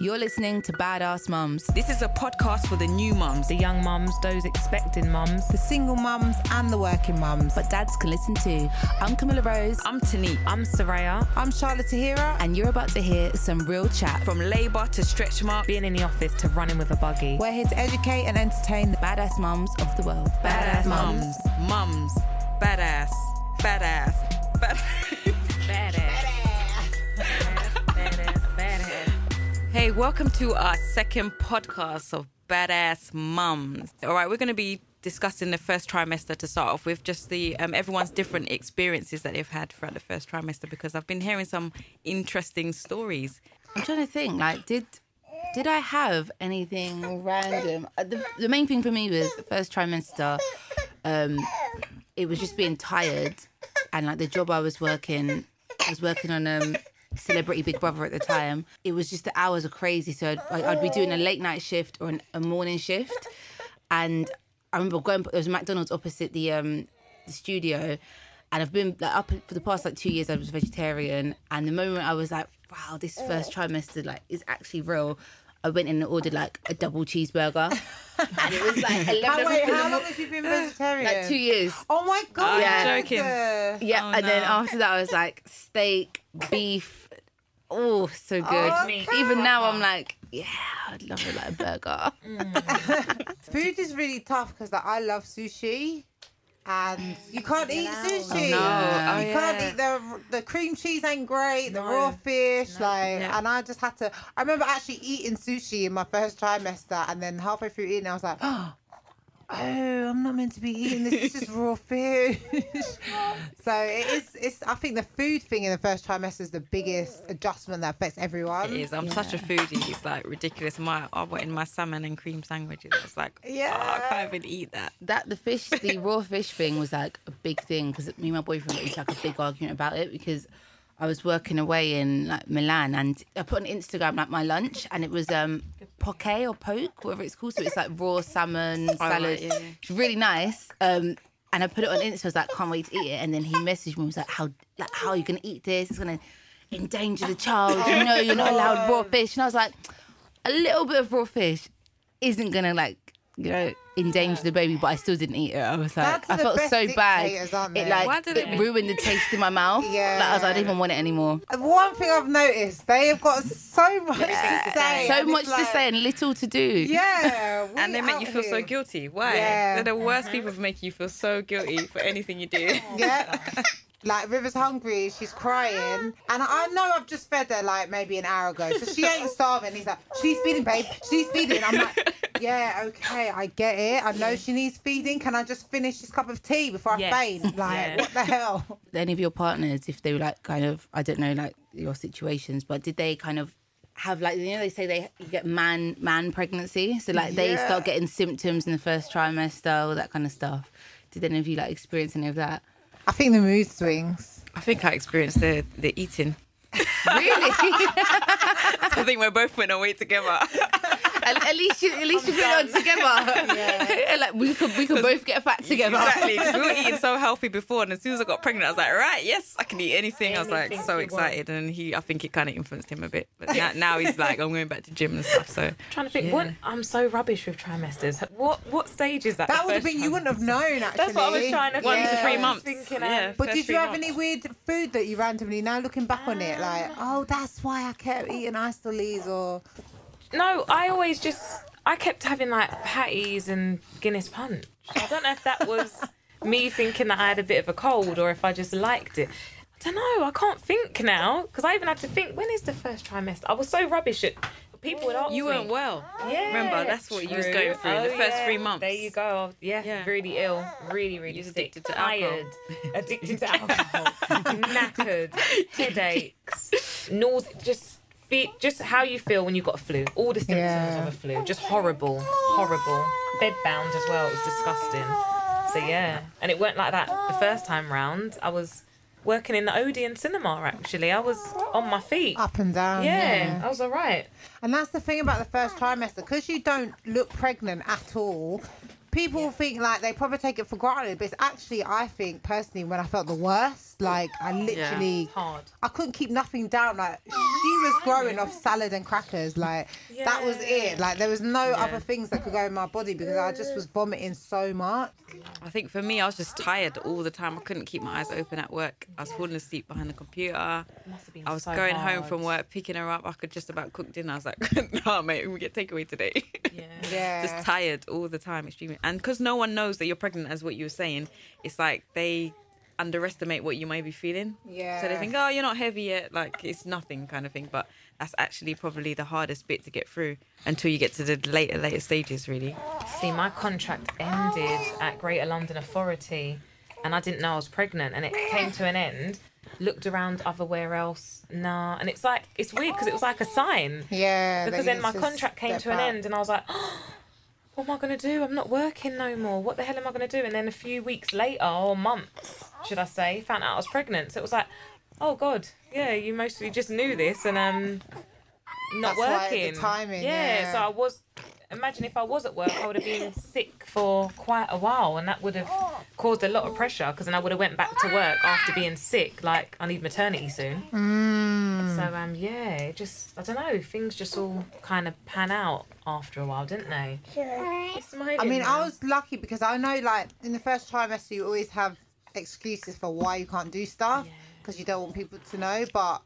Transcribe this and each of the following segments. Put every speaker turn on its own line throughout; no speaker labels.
You're listening to Badass Mums,
This is a podcast for the new mums.
the young mums, those expecting mums.
the single mums and the working mums.
but dads can listen too. I'm Camilla Rose,
I'm Tanique.
I'm Soraya.
I'm Charlotte Tahira.
and you're about to hear some real chat from
From labour to stretch mark.
Being in the office to running with a buggy.
We're here to educate and entertain.
the badass mums of the world.
Badass mums. Mums. Badass. Badass. Badass. Hey, welcome to our second podcast of Badass Mums. All right, we're going to be discussing the first trimester to start off with, just the um, everyone's different experiences that they've had throughout the first trimester. Because I've been hearing some interesting stories.
I'm trying to think, like, did did I have anything random? Uh, The, the main thing for me was the first trimester. Um, it was just being tired, and like the job I was working, I was working on um Celebrity Big Brother at the time. It was just the hours are crazy, so I'd, I'd be doing a late night shift or an, a morning shift, and I remember going. There was McDonald's opposite the um the studio, and I've been like up for the past like two years. I was vegetarian, and the moment I was like, "Wow, this first trimester like is actually real," I went in and ordered like a double cheeseburger, and it was like eleven
How, wait,
o'clock in the
how long have you been vegetarian?
like two years.
Oh my god!
Yeah.
joking.
Uh,
Yeah,
Oh,
and then after that, I was like steak, beef. Oh, so good.
Okay.
Even now, I'm like, yeah, I'd love it like a burger.
Food is really tough because like, I love sushi. And you can't eat sushi.
no.
Oh,
you can't
yeah.
eat the the cream cheese ain't great. The
No.
raw fish, like,
Yeah.
and I just had to. I remember actually eating sushi in my first trimester, and then halfway through eating, I was like, "Oh, Oh, I'm not meant to be eating this. This is raw fish." so it is. It's. I think the food thing in the first trimester is the biggest adjustment that affects everyone.
It is. I'm such a foodie. It's like ridiculous. My I went in my salmon and cream sandwiches. I was like, yeah, I can't even eat that.
That the fish, the raw fish thing was like a big thing because me and my boyfriend used to like a big argument about it because I was working away in like Milan and I put on Instagram like my lunch and it was um poke or poke, whatever it's called. So it's like raw salmon salad.
yeah, yeah.
It's really nice. Um, and I put it on Insta. I was like, can't wait to eat it. And then he messaged me. He was like, how like how are you gonna eat this? It's gonna endanger the child. You know, you're not allowed raw fish. And I was like, a little bit of raw fish isn't gonna like you know endanger the baby, but I still didn't eat it. I was like,
That's
I felt so bad. It like
Why did
it
it-
ruined the taste in my mouth.
Yeah.
like, I was like, I don't even want it anymore.
Uh, one thing I've noticed, they have got so much to say.
So much
it's
to say and little to do.
Yeah,
And they make you feel so guilty. Why?
Yeah.
They're the worst uh-huh. people for making you feel so guilty for anything you do.
Yeah. Like River's hungry, she's crying, and I know I've just fed her like maybe an hour ago, so she ain't starving. He's like, she's feeding, babe, she's feeding. I'm like, yeah, okay, I get it. I know she needs feeding. Can I just finish this cup of tea before I
Yes.
faint? Like,
Yeah.
what the hell?
Any of your partners, if they were like kind of, I don't know, like your situations, but did they kind of have like you know they say they you get man man pregnancy, so like they
Yeah.
start getting symptoms in the first trimester, all that kind of stuff. Did any of you like experience any of that?
I think the mood swings.
I think I experienced the the eating.
Really?
I think we both went away together.
at, at least you, at least you put it on together. like we could we could both get fat together.
exactly. 'cause we were eating so healthy before, and as soon as I got pregnant, I was like, right, yes, I can eat anything. I was like so
you want.
excited, and he, I think it kind of influenced him a bit. But now, now he's like, I'm going back to gym and stuff. So I'm
trying to think.
Yeah.
What I'm so rubbish with trimesters. What what stage is that?
That would have
first
been, you wouldn't have known actually.
That's what I was trying to
one
think.
to three months.
thinking,
yeah.
um,
But did you have
months.
any weird food that you randomly now looking back on it like, oh, that's why I kept eating Isoles or
No, I always just I kept having like patties and Guinness punch. I don't know if that was me thinking that I had a bit of a cold or if I just liked it. I don't know. I can't think now because I even had to think. When is the first trimester? I was so rubbish at people would ask
You
me.
weren't well.
Yeah,
Remember, that's what you was going through in the
Oh,
first
yeah.
three months.
There you go. Yeah,
Yeah.
really ill, really, really sick,
addicted to
tired, addicted to alcohol, knackered, headaches, nausea, just fe just how you feel when you've got a flu. All the symptoms
Yeah.
of a flu, just horrible, horrible. Bedbound as well. It was disgusting. So yeah, and it weren't like that the first time round. I was working in the Odeon cinema actually. I was on my feet.
up and down.
Yeah, I was alright.
And that's the thing about the first trimester, because you don't look pregnant at all. People think like they probably take it for granted, but it's actually I think personally when I felt the worst, like I literally
Hard.
I couldn't keep nothing down. Like oh, she was growing off salad and crackers. Like that was it. Like there was no other things that could go in my body because I just was vomiting so much.
I think for me, I was just tired all the time. I couldn't keep my eyes open at work. I was falling asleep behind the computer.
Must have been
I was
so
going home from work, picking her up. I could just about cook dinner. I was like, no, mate, we get takeaway today."
Yeah.
Yeah.
just tired all the time, extremely. And because no one knows that you're pregnant, as what you were saying, it's like they underestimate what you may be feeling.
Yeah.
So they think, oh, you're not heavy yet, like it's nothing, kind of thing. But that's actually probably the hardest bit to get through until you get to the later, later stages, really.
See, my contract ended at Greater London Authority, and I didn't know I was pregnant, and it came to an end. Looked around otherwhere else, nah, and it's like it's weird because it was like a sign.
Yeah.
because then my contract came to an
up.
end and I was like, what am I going to do? I'm not working no more. What the hell am I going to do? And then a few weeks later, or months, should I say, found out I was pregnant. So it was like, oh God, yeah, you mostly just knew this and um, not
That's
working.
timing,
yeah,
yeah.
so I was. Imagine if I was at work, I would have been sick for quite a while, and that would have caused a lot of pressure. Because then I would have went back to work after being sick. Like I need maternity soon.
Mm.
So um yeah, it just I don't know, things just all kind of pan out after a while, didn't they? It's my
I mean, I was lucky because I know, like, in the first trimester, you always have excuses for why you can't do stuff because you don't want people to know. But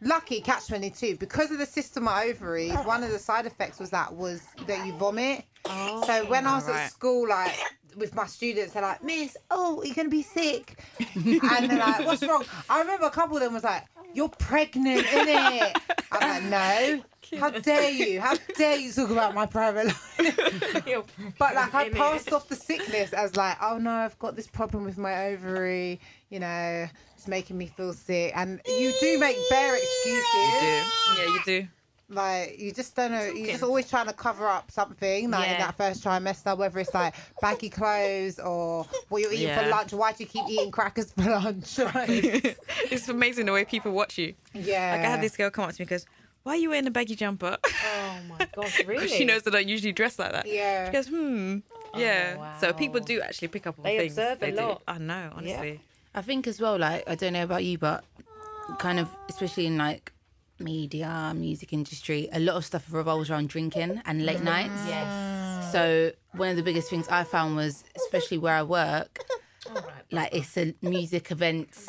lucky, catch 22, because of the cyst on my ovaries, one of the side effects was that was that you vomit. so oh. when I was
right.
at school, like, with my students, they're like, Miss, oh, you're to be sick. and they're like, what's wrong? I remember a couple of them was like, you're pregnant, innit? I'm like, no. How dare you? How dare you talk about my private life? But like I passed off the sickness as like, oh no, I've got this problem with my ovary, you know, it's making me feel sick. And you do make bare excuses.
You do. Yeah, you do.
Like you just don't know. You're just always trying to cover up something like in
Yeah.
that first trimester, whether it's like baggy clothes or what you're eating for
Yeah.
lunch. Why do you keep eating crackers for lunch? Like,
it's amazing the way people watch you.
yeah.
Like I had this girl come up to me because, why are you wearing a baggy jumper?
Oh my god, really?
Because she knows that I don't usually dress like that.
Yeah.
She goes, hmm. Yeah. Wow. So people do actually pick up on
They
things.
observe a
do.
lot.
I know, honestly. Yeah.
I think as well, like I don't know about you, but kind of especially in like media, music industry, a lot of stuff revolves around drinking and late nights.
Yes.
So one of the biggest things I found was, especially where I work,
All right.
like it's a music events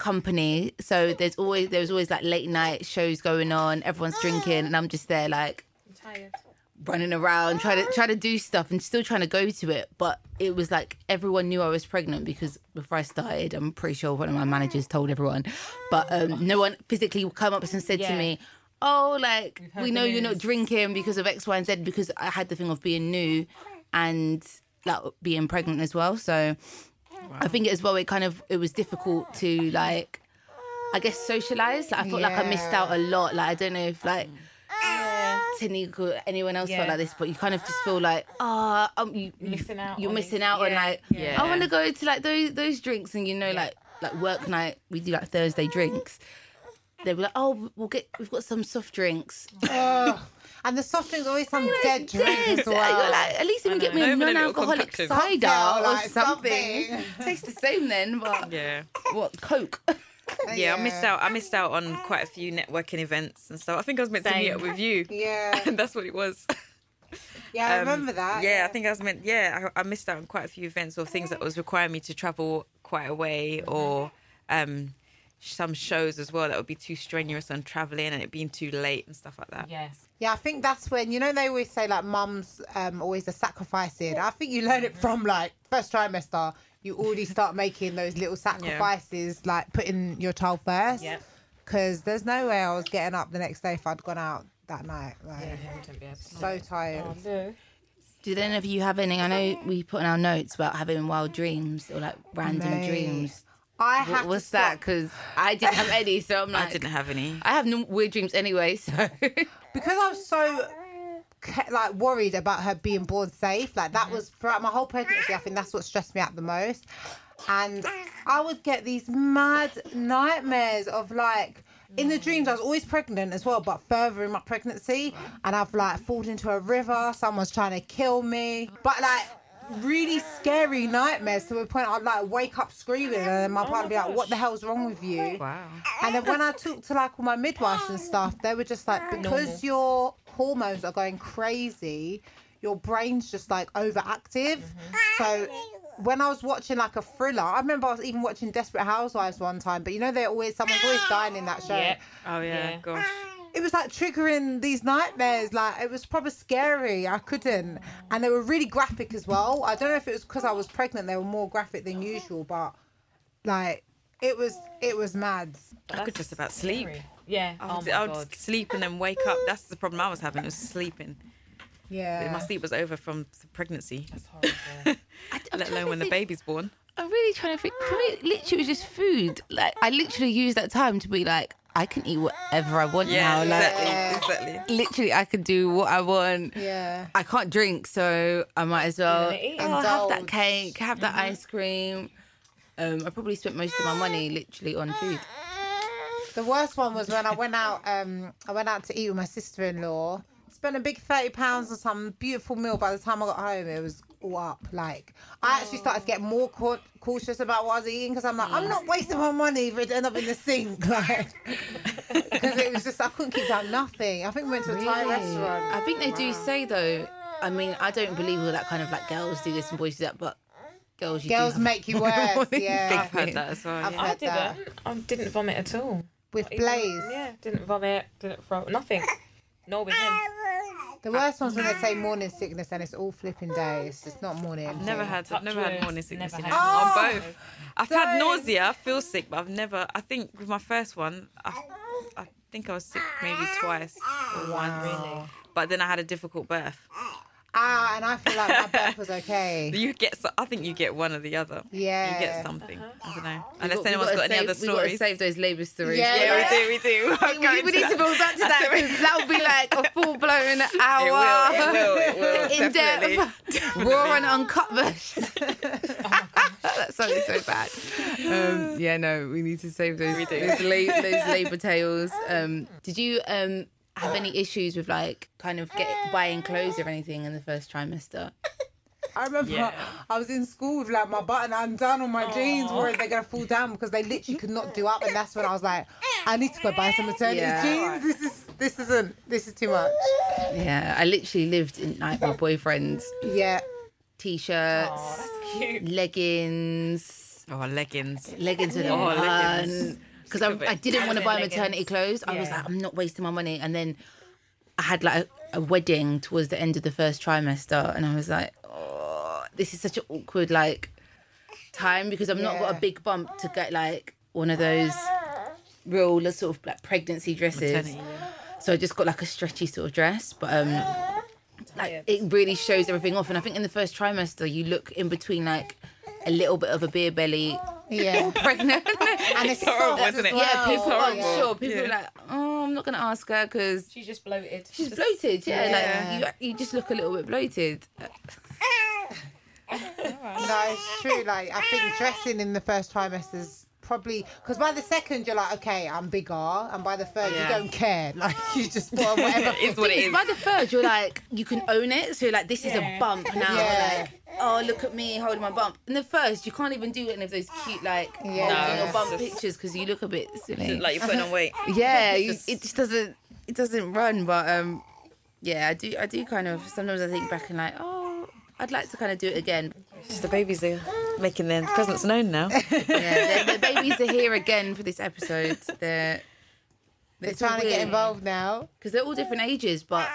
company. So there's always there was always like late night shows going on. Everyone's drinking, and I'm just there like
tired.
running around trying to try to do stuff and still trying to go to it but it was like everyone knew I was pregnant because before I started I'm pretty sure one of my managers told everyone but um, no one physically come up and said to me oh like we know you're not drinking because of X Y and Z because I had the thing of being new and like being pregnant as well so I think as well it kind of it was difficult to like I guess socialize like I felt like I missed out a lot like I don't know if like Tanique or anyone else felt like this, but you kind of just feel like, ah, um, you, you-
Missing out
You're missing out on
yeah,
like,
yeah.
I want to go to like those those drinks, and you know, like like work night, we do like Thursday drinks. They were like, oh, we'll get, we've got some soft drinks.
Ugh. and the soft drink's always some dead drink as well.
you're like, at least even get me a
even a little
non-alcoholic
concoction.
cider
Cocktail,
or
like
something.
something.
Tastes the same then, but
Yeah.
what Coke?
yeah. I missed out. I missed out on quite a few networking events and stuff. I think I was meant to meet
Same.
up with you.
Yeah.
And that's what it was.
Yeah, I
Um,
remember that.
Yeah, I think I was meant. Yeah, I, I missed out on quite a few events or things that was requiring me to travel quite a way, or um, some shows as well that would be too strenuous on traveling and it being too late and stuff like that.
Yes.
Yeah, I think that's when you know they always say like mums um always are sacrificing. I think you learn it from like first trimester. You already start making those little sacrifices, like putting your child first.
Yep.
Because there's no way I was getting up the next day if I'd gone out that night. Like,
Yeah, I wouldn't be able to.
so tired.
Oh, no.
Did any of you have any? I know we put in our notes about having wild dreams or like random
Mate,
dreams.
I
What
have
was
to
that? Because I didn't have any, so I'm like,
I didn't have any.
I have no weird dreams anyway, so
because I was so like worried about her being born safe. Like that mm-hmm. was throughout my whole pregnancy. I think that's what stressed me out the most. And I would get these mad nightmares of like in the dreams I was always pregnant as well, but further in my pregnancy, and I've like fallen into a river. Someone's trying to kill me, but like. Really scary nightmares to the point I'd like wake up screaming and my partner would be like, "What the hell's wrong with you?"
Wow.
And then when I talked to like all my midwives and stuff, they were just like, because
Normal.
your hormones are going crazy, your brain's just like overactive. So when I was watching like a thriller, I remember I was even watching Desperate Housewives one time, but you know, they're always someone's always dying in that show.
Yeah.
Oh Yeah. gosh.
It was like triggering these nightmares. Like it was probably scary. I couldn't, and they were really graphic as well. I don't know if it was because I was pregnant; they were more graphic than usual, but like it was, it was mad.
I could just about sleep.
Scary. Yeah.
I
oh
would,
my
I would sleep and then wake up. That's the problem I was having. Was sleeping.
Yeah.
My sleep was over from the pregnancy,
That's horrible.
I'm
let alone when the baby's born.
I'm really trying to think. For me, literally, it was just food. Like I literally used that time to be like, I can eat whatever I want
Yeah,
now. Like
exactly, exactly.
literally, I can do what I want.
yeah.
I can't drink, so I might as well
eat.
oh, have that cake, have that ice cream. Um, I probably spent most of my money literally on food.
The worst one was when I went out. Um, I went out to eat with my sister-in-law. Spent a big thirty pounds on some beautiful meal. By the time I got home, it was all up. Like I actually started to get oh. more cau- cautious about what I was eating because I'm like, I'm not wasting my money for it to end up in the sink. Like because it was just I couldn't keep down nothing. I think we went to a Thai restaurant.
I think they do say though. I mean, I don't believe all that kind of like girls do this and boys do that, but girls, you
Girls
have-
make you worse. Yeah,
I've heard that as well.
I've
yeah.
I
heard that.
didn't. I didn't vomit at all.
with
Even-
Blaze.
Yeah, didn't vomit, didn't throw nothing. Nor with him.
The worst one's when they say morning sickness and it's all flipping day. It's not morning.
Never had, I've never had morning sickness.
never
you know,
had
on both. I've had nausea, I feel sick, but I've never. I think with my first one, I, I think I was sick maybe twice or once.
Really?
But then I had a difficult birth.
Ah, and I feel like my birth was okay.
You get, so- I think you get one or the other.
Yeah.
You get something. I don't know.
We
Unless
got-
anyone's
gotta
got any
save-
other
We
stories.
save those labour stories.
Yeah,
Yeah, we do, we do. I'm
We,
going
we
to
need to
that.
build up to that because that will be like a full blown hour.
It will, it will, it will.
in
definitely.
depth, raw and uncut version. that sounded so bad. Um, yeah, no, we need to save those those, la- those labour tales. Um, did you um, have any issues with like kind of get buying clothes or anything in the first trimester?
I remember
Yeah.
I was in school with like my button undone on my jeans, worried they're gonna fall down because they literally could not do up, and that's when I was like, I need to go buy some maternity
Yeah.
jeans. This is this isn't this is too much.
Yeah, I literally lived in like my boyfriend's
Yeah,
t-shirts,
Oh, that's cute.
leggings,
Oh, leggings.
leggings with a
Oh, leggings.
Because I,
Sick of it.
I didn't want to buy maternity clothes. I was like, I'm not wasting my money. And then I had like a, a wedding towards the end of the first trimester, and I was like, oh, this is such an awkward like time because I've not got a big bump to get like one of those real sort of like pregnancy dresses.
Maternity, yeah.
So I just got like a stretchy sort of dress, but um, like it really shows everything off. And I think in the first trimester, you look in between like a little bit of a beer belly,
yeah,
pregnant.
and it's
horrible,
soft
isn't it?
well.
yeah, people
horrible.
aren't sure. People
Yeah.
are like, oh, I'm not gonna ask her because
She's just bloated.
she's bloated. Yeah,
Yeah.
like you, you just look a little bit bloated.
No, it's true. Like I think dressing in the first trimester is probably because by the second you're like, okay, I'm bigger, and by the third
Yeah.
you don't care. Like you just put on whatever.
It is what
It's by the third, you're like, you can own it. So you're like, this is a bump now.
Yeah.
Like, oh, look at me holding my bump. In the first, you can't even do any of those cute like
Yeah.
holding
No,
your bump
just-
pictures because you look a bit silly.
Like you're putting on weight.
yeah, you, it just doesn't it doesn't run. But um, yeah, I do I do kind of sometimes I think back and like, oh, I'd like to kind of do it again.
Just the babies are making their presence known now.
Yeah, the, the babies are here again for this episode. They're
They're trying to get involved now.
because they're all different ages, but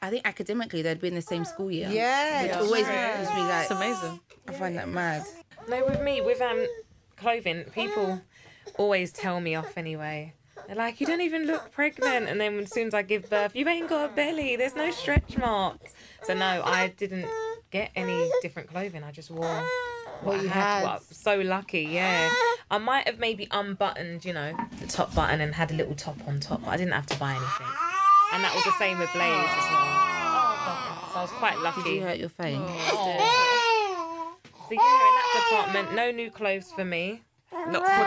I think academically they'd be in the same school year.
Yeah,
which
it's
always
true.
makes me like
It's amazing.
I find that mad.
No, with me, with um clothing, people always tell me off anyway. They're like, you don't even look pregnant, and then as soon as I give birth, you ain't got a belly. There's no stretch marks. So no, I didn't get any different clothing. I just wore what,
you
I had.
had.
What- so lucky, yeah. I might have maybe unbuttoned, you know, the top button and had a little top on top, but I didn't have to buy anything. And that was the same with Blaze as well. So I was quite lucky.
Did
lucky.
you hurt your face?
So yeah, in that department, no new clothes for me.
Not for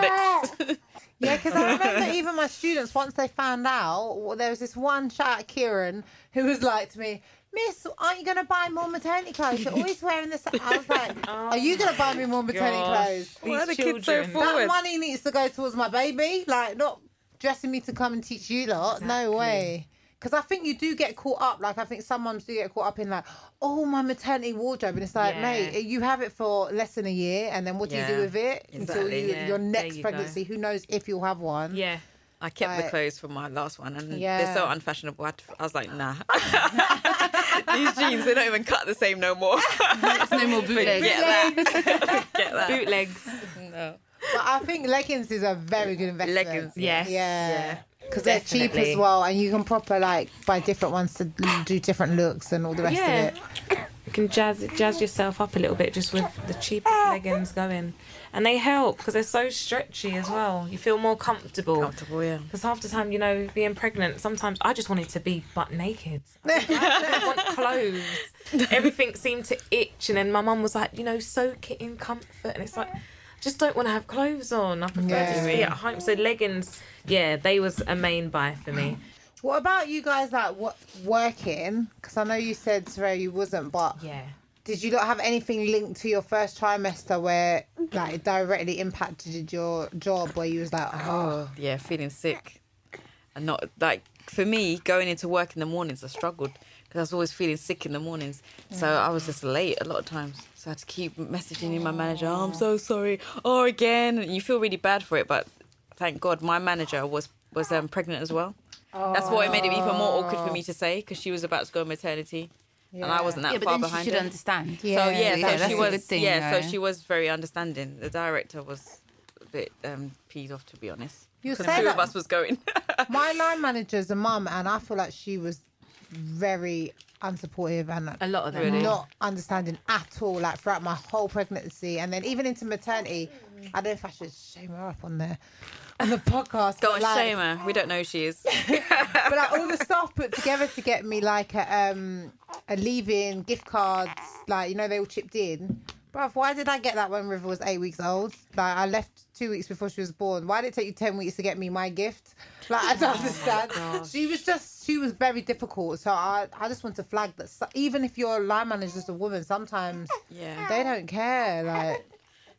next.
Yeah, because I remember even my students once they found out. There was this one shout out Kieran who was like to me, Miss, aren't you gonna buy more maternity clothes? You're always wearing this. I was like, Are you gonna buy me more maternity oh,
Gosh,
clothes?
these
Why are the kids so
children.
That money needs to go towards my baby, like not dressing me to come and teach you lot. No way. Because I think you do get caught up. Like I think some mums do get caught up in like, oh, my maternity wardrobe, and it's like,
Yeah.
mate, you have it for less than a year, and then what do you do with it until you,
Yeah,
your next
you go.
pregnancy? Who knows if you'll have one?
Yeah.
I kept the clothes for my last one, and
Yeah.
they're so unfashionable. I, I was like, nah. These jeans, they don't even cut the same no more.
There's no more bootlegs.
Get that. Get that.
Bootlegs.
No.
But I think leggings is a very good investment.
Leggings.
Yes.
Yeah.
Yeah.
Because they're cheap as well, and you can proper like buy different ones to do different looks and all the rest
Yeah.
of it.
You can jazz jazz yourself up a little bit just with the cheapest leggings going, and they help because they're so stretchy as well. You feel more comfortable.
Comfortable, yeah.
Because half the time, you know, being pregnant, sometimes I just wanted to be butt naked. I didn't want clothes. Everything seemed to itch, and then my mum was like, you know, soak it in comfort, and it's like. I Just don't want to have clothes on. I prefer
Yeah.
just be at home. So leggings, yeah, they was a main buy for me.
What about you guys like what working? Because I know you said Sarah you wasn't, but
Yeah.
did you not have anything linked to your first trimester where like it directly impacted your job where you was like, oh,
Oh, yeah, feeling sick. And not like for me, going into work in the mornings, I struggled because I was always feeling sick in the mornings. So I was just late a lot of times. So I had to keep messaging in my manager, oh, I'm so sorry. Oh, again. And you feel really bad for it. But thank God my manager was, was um, pregnant as well. That's what it made it even more awkward for me to say because she was about to go on maternity. And I wasn't that
Yeah, but
far
behind. she
behind
should
her.
understand.
So
Yeah,
yeah,
yeah,
so
that's
she was
thing,
yeah,
though.
so she was very understanding. The director was a bit um, peed off, to be honest.
You say
two
that-
of us was going.
my line manager's a mum, and I feel like she was very unsupportive and
A lot of them.
Really?
not understanding at all. Like throughout my whole pregnancy, and then even into maternity, I don't know if I should shame her up on there on the podcast.
Don't
but, like,
shame her. We don't know who she is.
but like all the stuff put together to get me like a um a leaving gift cards, like you know they all chipped in. Bruv, why did I get that when River was eight weeks old? Like I left two weeks before she was born. Why did it take you ten weeks to get me my gift? Like I don't understand. She was just she was very difficult. So I I just want to flag that so, even if your line manager's a woman, sometimes
Yeah.
they don't care. Like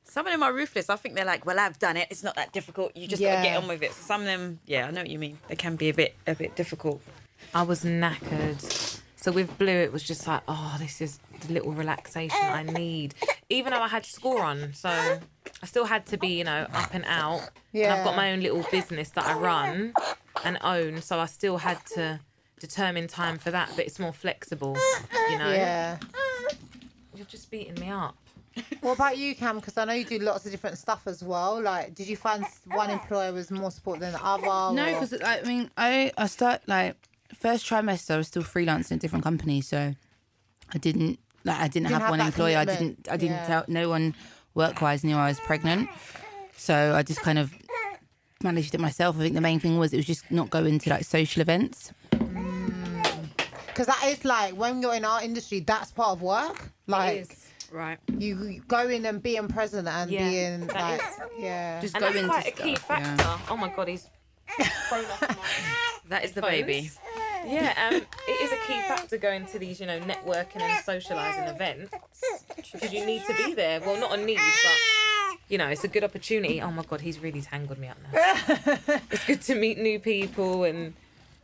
Some of them are ruthless. I think they're like, well, I've done it. It's not that difficult. You just gotta get on with it. So some of them, yeah, I know what you mean. They can be a bit, a bit difficult.
I was knackered. So with Blue, it was just like, oh, this is the little relaxation I need. Even though I had school on, so I still had to be, you know, up and out. And I've got my own little business that I run and own, so I still had to determine time for that. But it's more flexible, you know.
yeah.
You're just beating me up.
What about you, Cam? Because I know you do lots of different stuff as well. Like, did you find one employer was more support than the other?
No, because I mean, I I start like first trimester. I was still freelancing in different companies, so I didn't like I didn't,
Didn't
have,
have
one employer. I didn't I didn't
Yeah.
tell no one work wise knew I was pregnant, so I just kind of managed it myself. I think the main thing was it was just not going to like social events. Mm.
Because that is like when you're in our industry, that's part of work. Like
Right.
you go in and being present and
Yeah,
being
that
like,
is-
yeah.
Just
And
go
that's
into
quite a key
stuff, yeah.
factor. Oh my god, he's thrown off my
That is the
phones.
baby.
Yeah, um, it is a key factor going to these, you know, networking and socialising events because you need to be there. Well, not a need, but you know, it's a good opportunity. Oh my god, he's really tangled me up now. it's good to meet new people and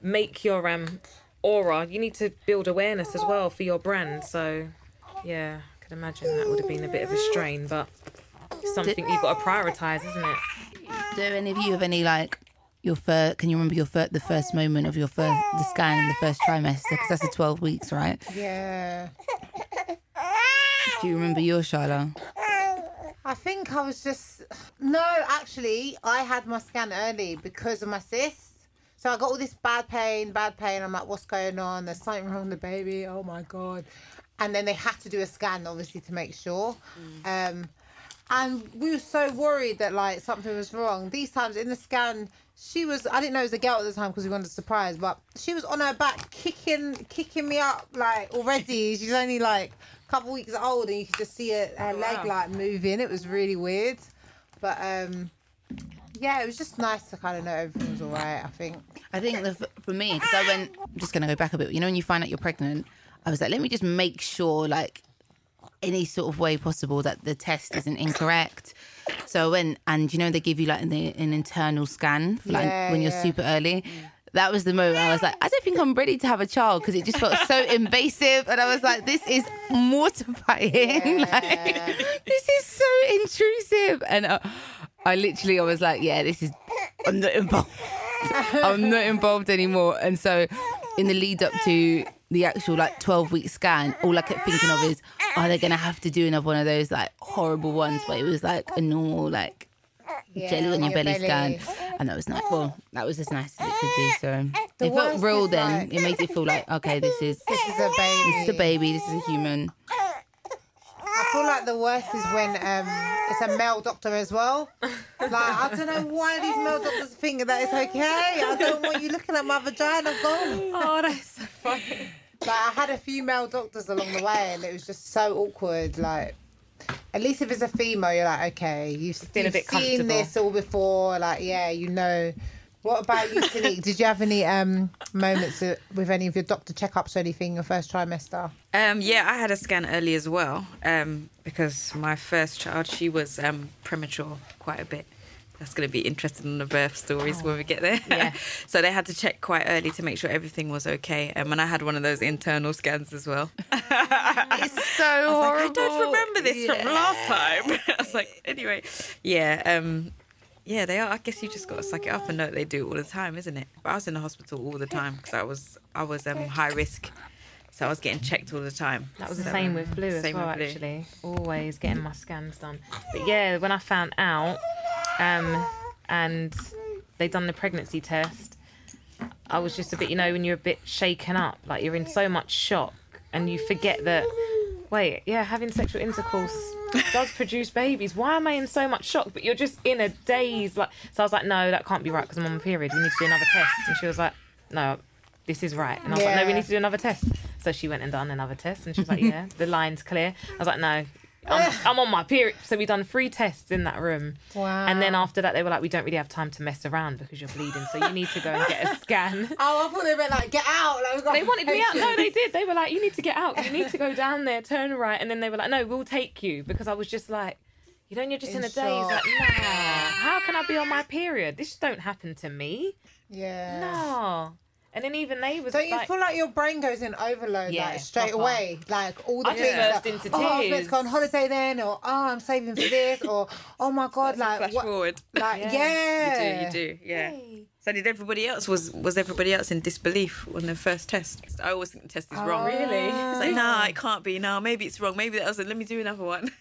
make your um aura. You need to build awareness as well for your brand. So, yeah, I can imagine that would have been a bit of a strain, but it's something you've got to prioritise, isn't it?
Do any of you have any like your first? Can you remember your first the first moment of your first the scan in the first trimester? Because that's the twelve weeks, right?
yeah.
Do you remember your Charlotte?
I think I was just no, actually, I had my scan early because of my cyst. So I got all this bad pain, bad pain. I'm like, what's going on? There's something wrong with the baby. Oh my god! And then they had to do a scan, obviously, to make sure. Um, and we were so worried that like something was wrong. These times in the scan, she was I didn't know it was a girl at the time because we wanted to surprise, but she was on her back kicking kicking me up like already. She's only like a couple weeks old and you could just see her, her leg like moving. It was really weird. But um yeah, it was just nice to kind of know everything was all right, I think.
I think the, for me, because I went, I'm just going to go back a bit. You know, when you find out you're pregnant, I was like, let me just make sure, like, any sort of way possible that the test isn't incorrect. So I went and you know they give you like an, an internal scan for like
Yeah,
when you're
yeah.
super early. That was the moment I was like, I don't think I'm ready to have a child because it just felt so invasive, and I was like, this is mortifying. like, this is so intrusive, and uh, I literally I was like, yeah, this is I'm not involved. I'm not involved anymore. And so, in the lead up to the actual like 12 week scan, all I kept thinking of is, are they gonna have to do another one of those like horrible ones where it was like a normal like
Yeah,
jelly on your belly,
belly.
scan? And that was nice. Well, that was as nice as it could be. So
The
it felt real. Then
like-
it made it feel like okay, this is
This is a baby.
this is a baby. This is a human.
I feel like the worst is when um, it's a male doctor as well. Like I don't know why these male doctors think that it's okay. I don't want you looking at my vagina. Go.
Oh, that's so funny.
Like I had a few male doctors along the way, and it was just so awkward. Like, at least if it's a female, you're like, okay, you've, you've
bit
seen this all before. Like, yeah, you know. What about you, Tanique? Did you have any um, moments with any of your doctor checkups or anything your first trimester?
Um, yeah, I had a scan early as well um, because my first child, she was um, premature quite a bit. That's going to be interesting in the birth stories when we get there.
Yeah.
so they had to check quite early to make sure everything was okay. Um, and I had one of those internal scans as well.
It's so
I was like, I don't remember this from last time. I was like, anyway, yeah, um, yeah, they are. I guess you just got to suck it up and know that they do it all the time, isn't it? But I was in the hospital all the time because I was I was um, high risk, so I was getting checked all the time.
That was the same with Blue as well,
Blue.
actually. Always getting my scans done. But yeah, when I found out um, and they done the pregnancy test, I was just a bit, you know, when you're a bit shaken up, like you're in so much shock and you forget that, wait, yeah, having sexual intercourse does produce babies. Why am I in so much shock? But you're just in a daze. Like, so I was like, no, that can't be right because I'm on my period. We need to do another test. And she was like, no, this is right. And I was like, no, we need to do another test. So she went and done another test, and she was like, yeah, the line's clear. I was like, no. I'm, I'm on my period. So we done three tests in that room.
Wow.
And then after that, they were like, we don't really have time to mess around because you're bleeding. So you need to go and get a scan.
Oh, I thought they meant like get out. Like,
They wanted me out. No, they did. They were like, you need to get out. You need to go down there, turn right. And then they were like, no, we'll take you. Because I was just like, you know, you're just in,
In
a daze. Like, nah, how can I be on my period? This don't happen to me.
Yeah.
No. And then even they was
Don't you
like,
feel like your brain goes in overload
Yeah,
like straight
proper.
away? Like all the
I
things
burst
like,
into
oh, I was meant go on holiday then, or oh, I'm saving for this, or oh my god, like
Flash
what?
forward.
Like
Yeah.
yeah,
You do, you do, yeah.
Hey.
So did everybody else? Was was everybody else in disbelief on the first test? I always think the test is wrong.
Really? Oh.
It's like, nah, it can't be. No, maybe it's wrong. Maybe that was. Let me do another one.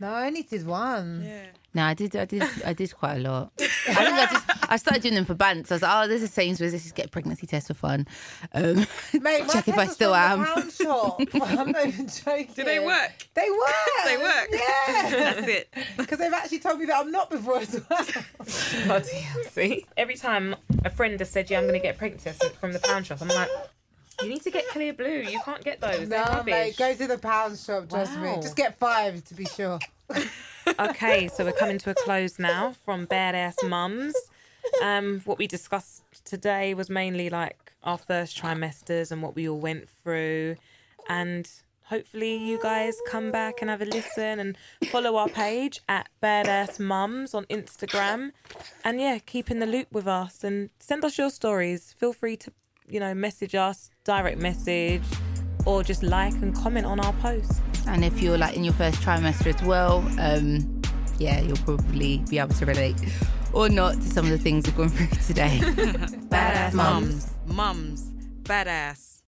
No, I only did one.
Yeah.
No, I did. I did. I did quite a lot. I think I just. I started doing them for bands. I was like, oh, this is Sainsbury's. Let's just get a pregnancy test for fun. Um,
Mate,
check if I still am.
The pound shop. I'm not even joking.
Do they work?
They work.
They work.
Yeah.
That's it.
Because they've actually told me that I'm not before as well.
Bloody hell, see? Every time a friend has said, yeah, I'm going to get a pregnancy test from the pound shop, I'm like, you need to get Clearblue. You can't get those. They're
no,
rubbish.
mate, go to the pound shop. Trust
Wow.
me. Just get five to be sure.
okay, so we're coming to a close now from Badass Mums. Um, what we discussed today was mainly like our first trimesters and what we all went through. And hopefully, you guys come back and have a listen and follow our page at Badass Mums on Instagram. And yeah, keep in the loop with us and send us your stories. Feel free to, you know, message us, direct message, or just like and comment on our posts.
and if you're like in your first trimester as well, um, yeah, you'll probably be able to relate or not to some of the things we've gone through today.
Badass
mums.
Mums, mums, badass.